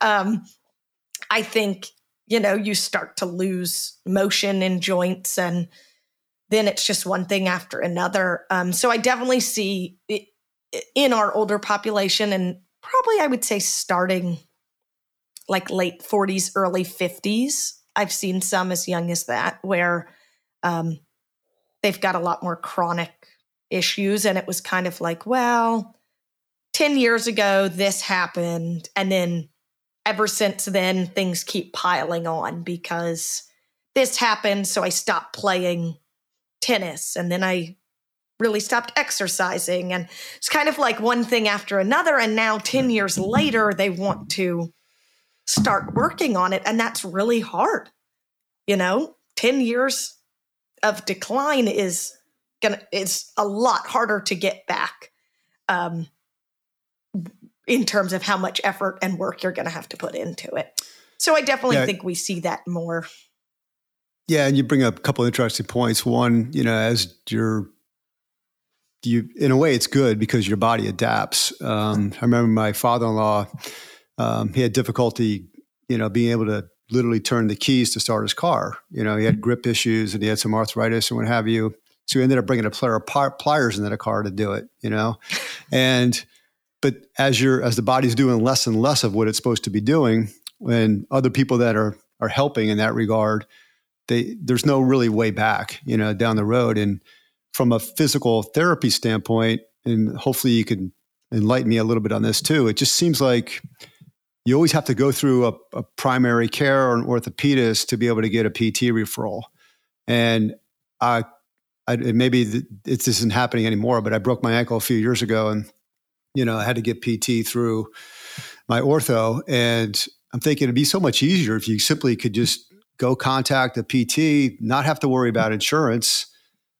um, I think you know, you start to lose motion in joints and then it's just one thing after another. Um, so I definitely see it in our older population and probably I would say starting like late 40s, early 50s. I've seen some as young as that where um, they've got a lot more chronic issues. And it was kind of like, well, 10 years ago, this happened. And then ever since then, things keep piling on because this happened. So I stopped playing tennis and then I really stopped exercising. And it's kind of like one thing after another. And now, 10 years later, they want to start working on it. And that's really hard. You know, 10 years of decline is gonna it's a lot harder to get back um, in terms of how much effort and work you're gonna have to put into it. So I definitely yeah. think we see that more. Yeah, and you bring up a couple interesting points. One, you know, as you're you in a way it's good because your body adapts. Um, I remember my father-in-law; um, he had difficulty, you know, being able to literally turn the keys to start his car. You know, he had grip issues and he had some arthritis and what have you. So he ended up bringing a pair of pliers into the car to do it. You know, and but as you're as the body's doing less and less of what it's supposed to be doing, and other people that are are helping in that regard, they there's no really way back. You know, down the road and from a physical therapy standpoint, and hopefully you can enlighten me a little bit on this too. It just seems like you always have to go through a, a primary care or an orthopedist to be able to get a PT referral. And I, I maybe it isn't happening anymore, but I broke my ankle a few years ago, and you know I had to get PT through my ortho, and I'm thinking it'd be so much easier if you simply could just go contact a PT, not have to worry about insurance,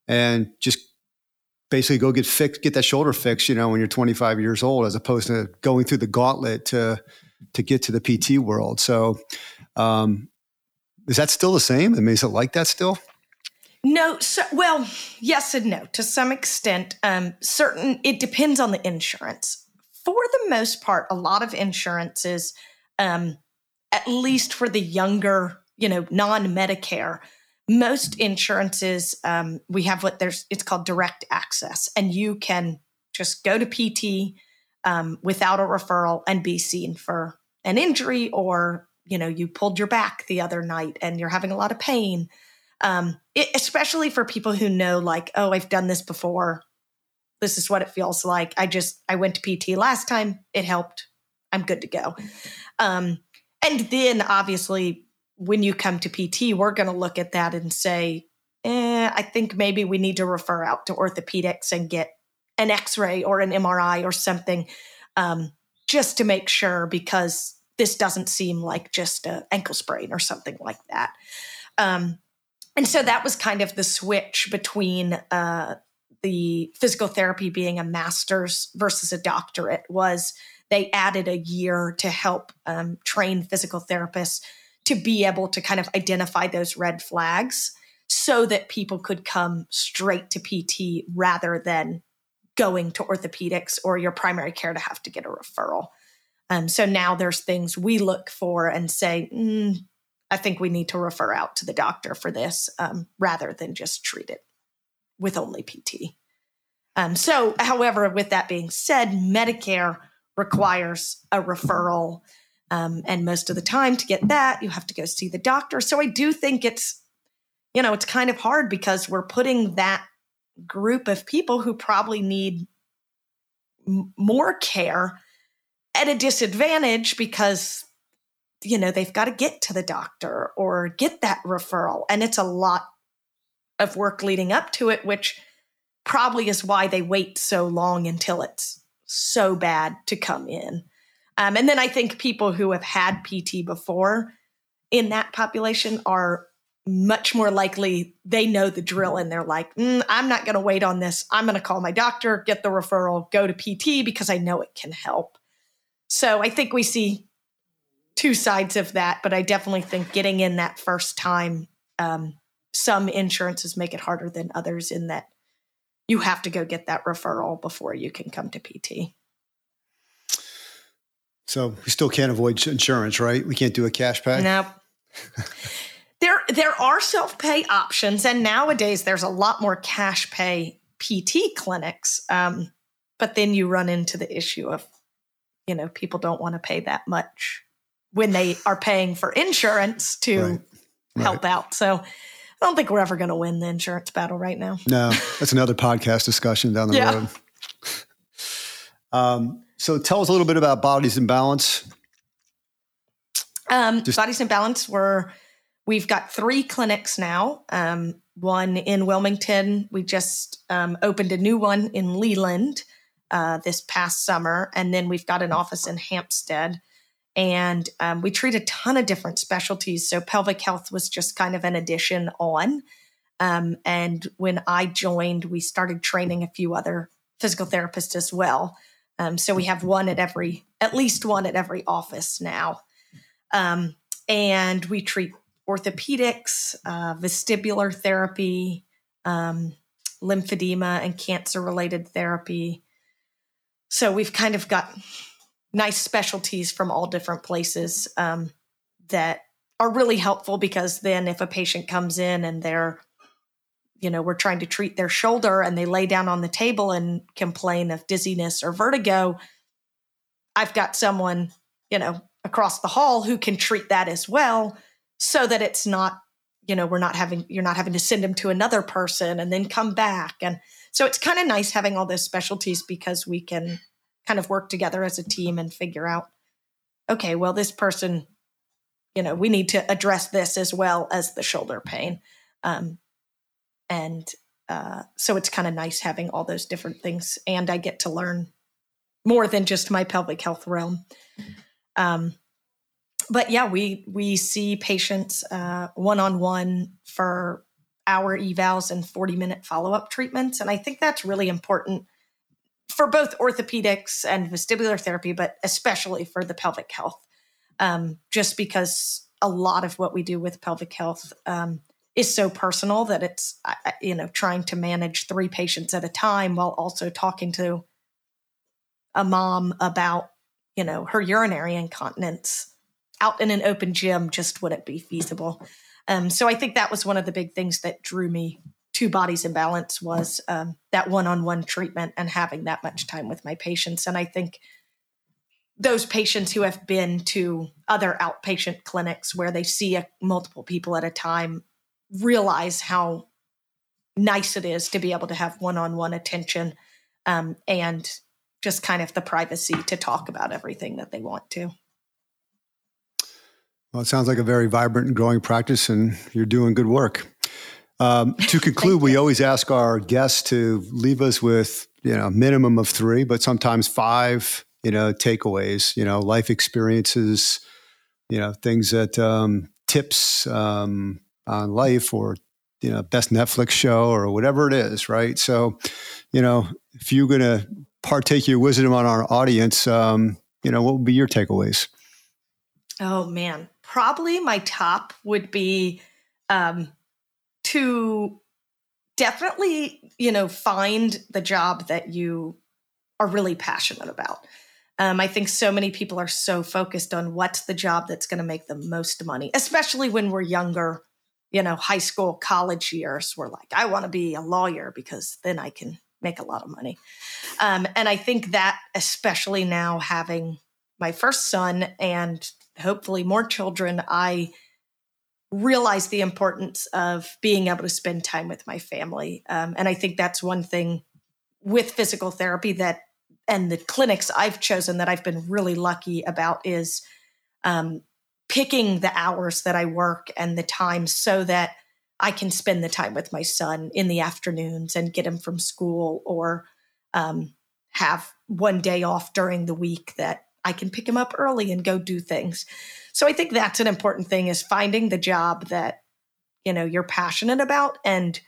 and just basically go get fixed, get that shoulder fixed, you know, when you're 25 years old, as opposed to going through the gauntlet to to get to the PT world. So, um, is that still the same? I mean, is it like that still? No, so, well, yes and no to some extent. Um, certain it depends on the insurance. For the most part, a lot of insurances, um, at least for the younger, you know, non-Medicare, most insurances um, we have what there's it's called direct access, and you can just go to PT um, without a referral and be seen for an injury or you know you pulled your back the other night and you're having a lot of pain um, it, especially for people who know like oh i've done this before. This is what it feels like. I just i went to pt last time. It helped. I'm good to go. Um, and then obviously when you come to pt we're going to look at that and say eh, i think maybe we need to refer out to orthopedics and get an x-ray or an mri or something um, just to make sure because this doesn't seem like just an ankle sprain or something like that. Um, and so that was kind of the switch between uh, the physical therapy being a master's versus a doctorate was they added a year to help um, train physical therapists to be able to kind of identify those red flags so that people could come straight to PT rather than going to orthopedics or your primary care to have to get a referral. Um, so now there's things we look for and say, mm, I think we need to refer out to the doctor for this um, rather than just treat it with only PT. Um, so, however, with that being said, Medicare requires a referral. Um, and most of the time, to get that, you have to go see the doctor. So, I do think it's, you know, it's kind of hard because we're putting that group of people who probably need m- more care at a disadvantage because you know they've got to get to the doctor or get that referral and it's a lot of work leading up to it which probably is why they wait so long until it's so bad to come in um, and then i think people who have had pt before in that population are much more likely they know the drill and they're like, mm, I'm not going to wait on this. I'm going to call my doctor, get the referral, go to PT because I know it can help. So I think we see two sides of that, but I definitely think getting in that first time, um, some insurances make it harder than others in that you have to go get that referral before you can come to PT. So we still can't avoid insurance, right? We can't do a cash pay. Nope. there there are self-pay options and nowadays there's a lot more cash pay pt clinics um, but then you run into the issue of you know people don't want to pay that much when they are paying for insurance to right. Right. help out so i don't think we're ever going to win the insurance battle right now no that's another podcast discussion down the yeah. road um, so tell us a little bit about bodies in balance um, Just- bodies in balance were We've got three clinics now. Um, one in Wilmington. We just um, opened a new one in Leland uh, this past summer. And then we've got an office in Hampstead. And um, we treat a ton of different specialties. So pelvic health was just kind of an addition on. Um, and when I joined, we started training a few other physical therapists as well. Um, so we have one at every, at least one at every office now. Um, and we treat orthopedics, uh, vestibular therapy, um, lymphedema, and cancer related therapy. So we've kind of got nice specialties from all different places um, that are really helpful because then if a patient comes in and they're you know we're trying to treat their shoulder and they lay down on the table and complain of dizziness or vertigo i've got someone you know across the hall who can treat that as well so that it's not you know we're not having you're not having to send them to another person and then come back. And so it's kind of nice having all those specialties because we can kind of work together as a team and figure out okay well this person you know we need to address this as well as the shoulder pain um, and uh, so it's kind of nice having all those different things and i get to learn more than just my pelvic health realm um, but yeah, we we see patients one on one for hour evals and 40 minute follow up treatments. And I think that's really important for both orthopedics and vestibular therapy, but especially for the pelvic health, um, just because a lot of what we do with pelvic health um, is so personal that it's, you know, trying to manage three patients at a time while also talking to a mom about, you know, her urinary incontinence out in an open gym just wouldn't be feasible. Um, so I think that was one of the big things that drew me to Bodies in Balance was um, that one-on-one treatment and having that much time with my patients. And I think those patients who have been to other outpatient clinics where they see a, multiple people at a time realize how nice it is to be able to have one-on-one attention um, and just kind of the privacy to talk about everything that they want to. Well, it sounds like a very vibrant and growing practice, and you're doing good work. Um, to conclude, we always ask our guests to leave us with you know a minimum of three, but sometimes five. You know, takeaways. You know, life experiences. You know, things that um, tips um, on life, or you know, best Netflix show, or whatever it is. Right. So, you know, if you're going to partake your wisdom on our audience, um, you know, what would be your takeaways? Oh man, probably my top would be um, to definitely, you know, find the job that you are really passionate about. Um, I think so many people are so focused on what's the job that's going to make the most money, especially when we're younger, you know, high school, college years. We're like, I want to be a lawyer because then I can make a lot of money. Um, and I think that, especially now having my first son and hopefully more children, I realize the importance of being able to spend time with my family. Um, and I think that's one thing with physical therapy that, and the clinics I've chosen that I've been really lucky about is um, picking the hours that I work and the times so that I can spend the time with my son in the afternoons and get him from school or um, have one day off during the week that I can pick him up early and go do things. So I think that's an important thing is finding the job that you know you're passionate about and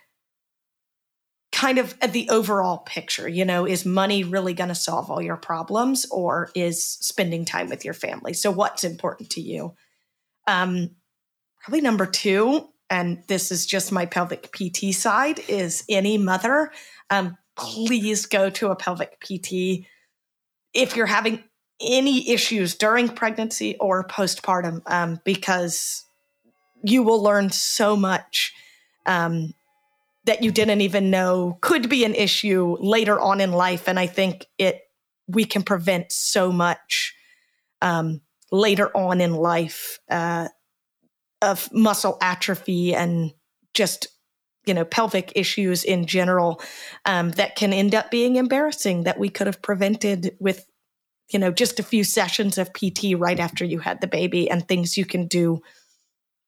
kind of the overall picture, you know, is money really going to solve all your problems or is spending time with your family? So what's important to you? Um probably number 2 and this is just my pelvic PT side is any mother um please go to a pelvic PT if you're having any issues during pregnancy or postpartum um, because you will learn so much um, that you didn't even know could be an issue later on in life. And I think it we can prevent so much um, later on in life uh, of muscle atrophy and just you know pelvic issues in general um, that can end up being embarrassing that we could have prevented with you know just a few sessions of pt right after you had the baby and things you can do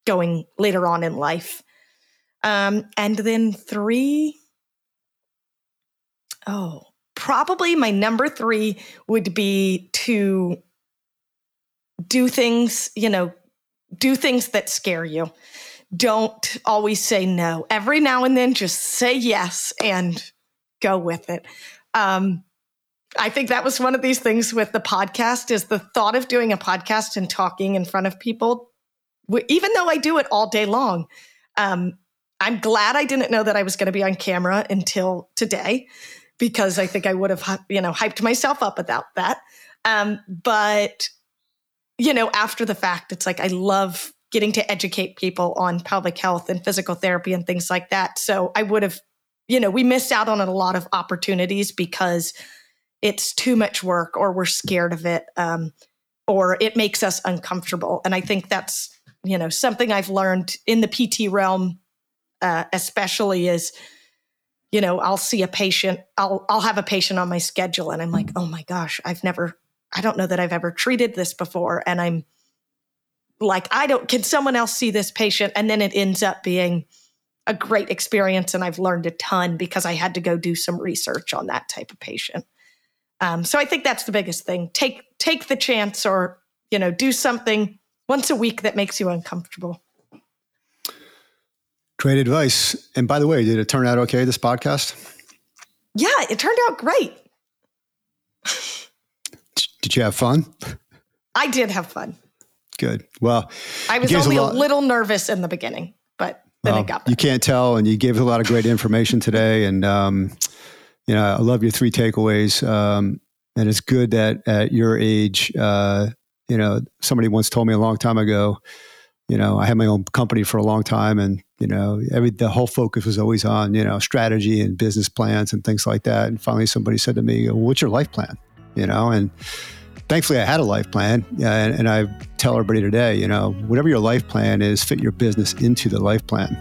going later on in life um, and then three oh probably my number three would be to do things you know do things that scare you don't always say no. Every now and then, just say yes and go with it. Um, I think that was one of these things with the podcast is the thought of doing a podcast and talking in front of people, even though I do it all day long. Um, I'm glad I didn't know that I was going to be on camera until today because I think I would have, you know, hyped myself up about that. Um, but, you know, after the fact, it's like I love getting to educate people on pelvic health and physical therapy and things like that. So I would have, you know, we missed out on a lot of opportunities because it's too much work or we're scared of it um, or it makes us uncomfortable. And I think that's, you know, something I've learned in the PT realm, uh, especially is, you know, I'll see a patient, I'll I'll have a patient on my schedule and I'm like, oh my gosh, I've never, I don't know that I've ever treated this before. And I'm like i don't can someone else see this patient and then it ends up being a great experience and i've learned a ton because i had to go do some research on that type of patient um, so i think that's the biggest thing take take the chance or you know do something once a week that makes you uncomfortable great advice and by the way did it turn out okay this podcast yeah it turned out great did you have fun i did have fun Good. Well, I was only a, a, little nervous in the beginning, but then well, it got better. You can't tell, and you gave a lot of great information today. And, um, you know, I love your three takeaways. Um, and it's good that at your age, uh, you know, somebody once told me a long time ago, you know, I had my own company for a long time and, you know, every, the whole focus was always on, you know, strategy and business plans and things like that. And finally somebody said to me, well, what's your life plan? You know, and, thankfully I had a life plan. And, and, I tell everybody today, you know, whatever your life plan is, fit your business into the life plan.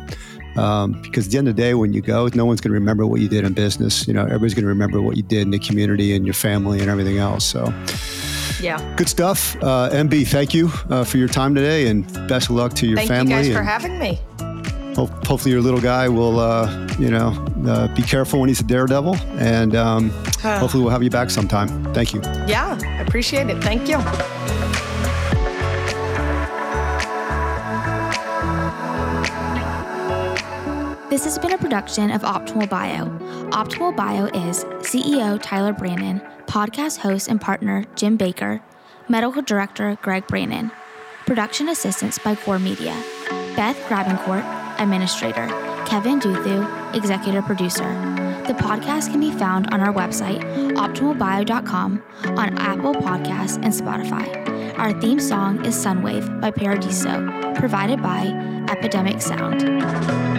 Um, because at the end of the day, when you go, no one's going to remember what you did in business. You know, everybody's going to remember what you did in the community and your family and everything else. So, yeah, good stuff. Uh, MB, thank you uh, for your time today, and best of luck to your thank family. Thank you guys for having me hopefully your little guy will, uh, you know, uh, be careful when he's a daredevil, and um, hopefully we'll have you back sometime. Thank you. Yeah, appreciate it. Thank you. This has been a production of Optimal Bio. Optimal Bio is CEO Tyler Brannon, podcast host and partner Jim Baker, medical director Greg Brannon, production assistance by Core Media, Beth Grabencourt, administrator, Kevin Duthu, executive producer. The podcast can be found on our website, optimalbio.com, on Apple Podcasts and Spotify. Our theme song is Sunwave by Paradiso, provided by Epidemic Sound.